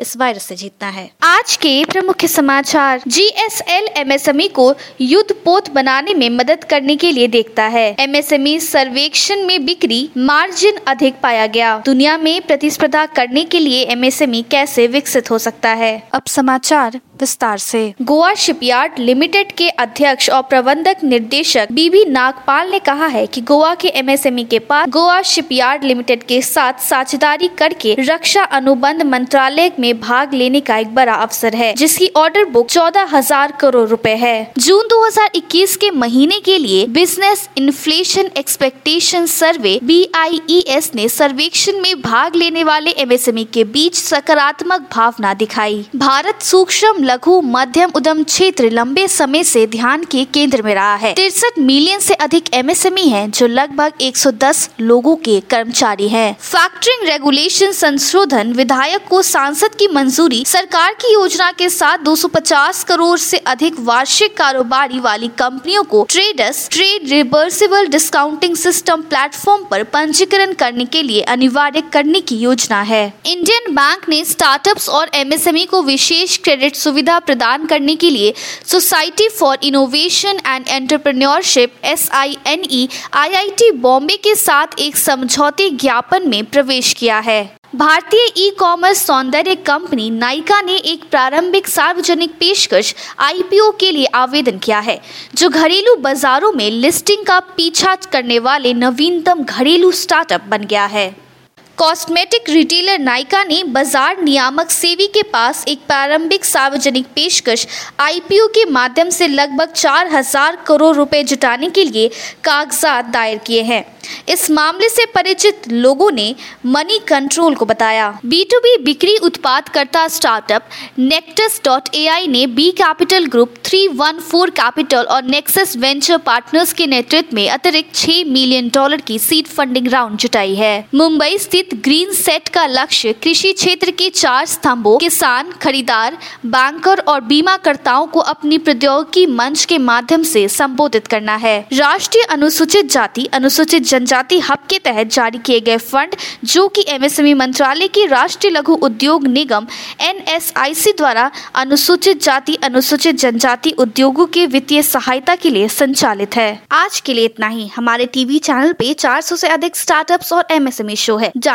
इस वायरस से जीतना है। आज के प्रमुख समाचार G S L M S M E को युद्ध पोत बनाने में मदद करने के लिए देखता है। एम एस एम ई सर्वेक्षण में बिक्री मार्जिन अधिक पाया गया। दुनिया में प्रतिस्पर्धा करने के लिए एम एस एम ई कैसे विकसित हो सकता है? अब समाचार विस्तार से। गोवा शिपयार्ड लिमिटेड के अध्यक्ष और प्रबंधक निर्देशक बीबी नागपाल ने कहा है कि गोवा के एमएसएमई के पास गोवा शिपयार्ड लिमिटेड के साथ साझेदारी करके रक्षा अनुबंध मंत्रालय में भाग लेने का एक बड़ा अवसर है, जिसकी ऑर्डर बुक चौदह हज़ार करोड़ रुपए है। जून 2021 के महीने के लिए business inflation expectation survey B ने सर्वेक्षण में भाग लेने वाले एमएसएमई के बीच सकारात्मक भावना दिखाई। भारत सूक्ष्म, लघु, मध्यम, उद्यम क्षेत्र लंबे समय से ध्यान के केंद्र में रहा है। तिरसठ मिलियन से अधिक एमएसएमई हैं, जो लगभग 110 लोगों के कर्मचारी हैं। फैक्टरिंग रेगुलेशन संशोधन विधायक को सांसद की मंजूरी सरकार की योजना के साथ 250 करोड़ से अधिक वार्षिक कारोबारी वाली कंपनियों को traders trade receivables discounting system platform पर पंजीकरण करने के लिए अनिवार्य करने की योजना है। इंडियन बैंक ने स्टार्टअप्स और एमएसएमई को विशेष क्रेडिट सुविधा सुविधा प्रदान करने के लिए society for innovation and entrepreneurship S I N E I I T Bombay के साथ एक समझौते ज्ञापन में प्रवेश किया है। भारतीय ई कॉमर्स सौंदर्य कंपनी नाइका ने एक प्रारंभिक सार्वजनिक पेशकश आईपीओ के लिए आवेदन किया है, जो घरेलू बाजारों में लिस्टिंग का पीछा करने वाले नवीनतम घरेलू स्टार्टअप बन गया है। कॉस्मेटिक रिटेलर नाइका ने बाज़ार नियामक सेवी के पास एक प्रारंभिक सार्वजनिक पेशकश आईपीओ के माध्यम से लगभग चार हज़ार करोड़ रुपए जुटाने के लिए कागजात दायर किए हैं। इस मामले से परिचित लोगों ने मनी कंट्रोल को बताया। बी टू बी बिक्री उत्पादकर्ता स्टार्टअप नेक्टस डॉट ए आई ने B Capital group three one four capital और नेक्सस वेंचर पार्टनर्स के नेतृत्व में अतिरिक्त छह मिलियन डॉलर की सीड फंडिंग राउंड जुटाई है। मुंबई स्थित ग्रीन सेट का लक्ष्य कृषि क्षेत्र के चार स्तंभों, किसान, खरीदार, बैंकर और बीमाकर्ताओं को अपनी प्रौद्योगिकी मंच के माध्यम से संबोधित करना है। राष्ट्रीय अनुसूचित जाति, अनुसूचित जनजाति हब के तहत जारी किए गए फंड, जो कि एमएसएमई मंत्रालय की राष्ट्रीय लघु उद्योग निगम एनएसआईसी द्वारा अनुसूचित जाति, अनुसूचित जनजाति उद्योगों के वित्तीय सहायता के लिए संचालित है। आज के लिए इतना ही। हमारे टीवी चैनल पे 400 से अधिक स्टार्टअप्स और एमएसएमई शो है।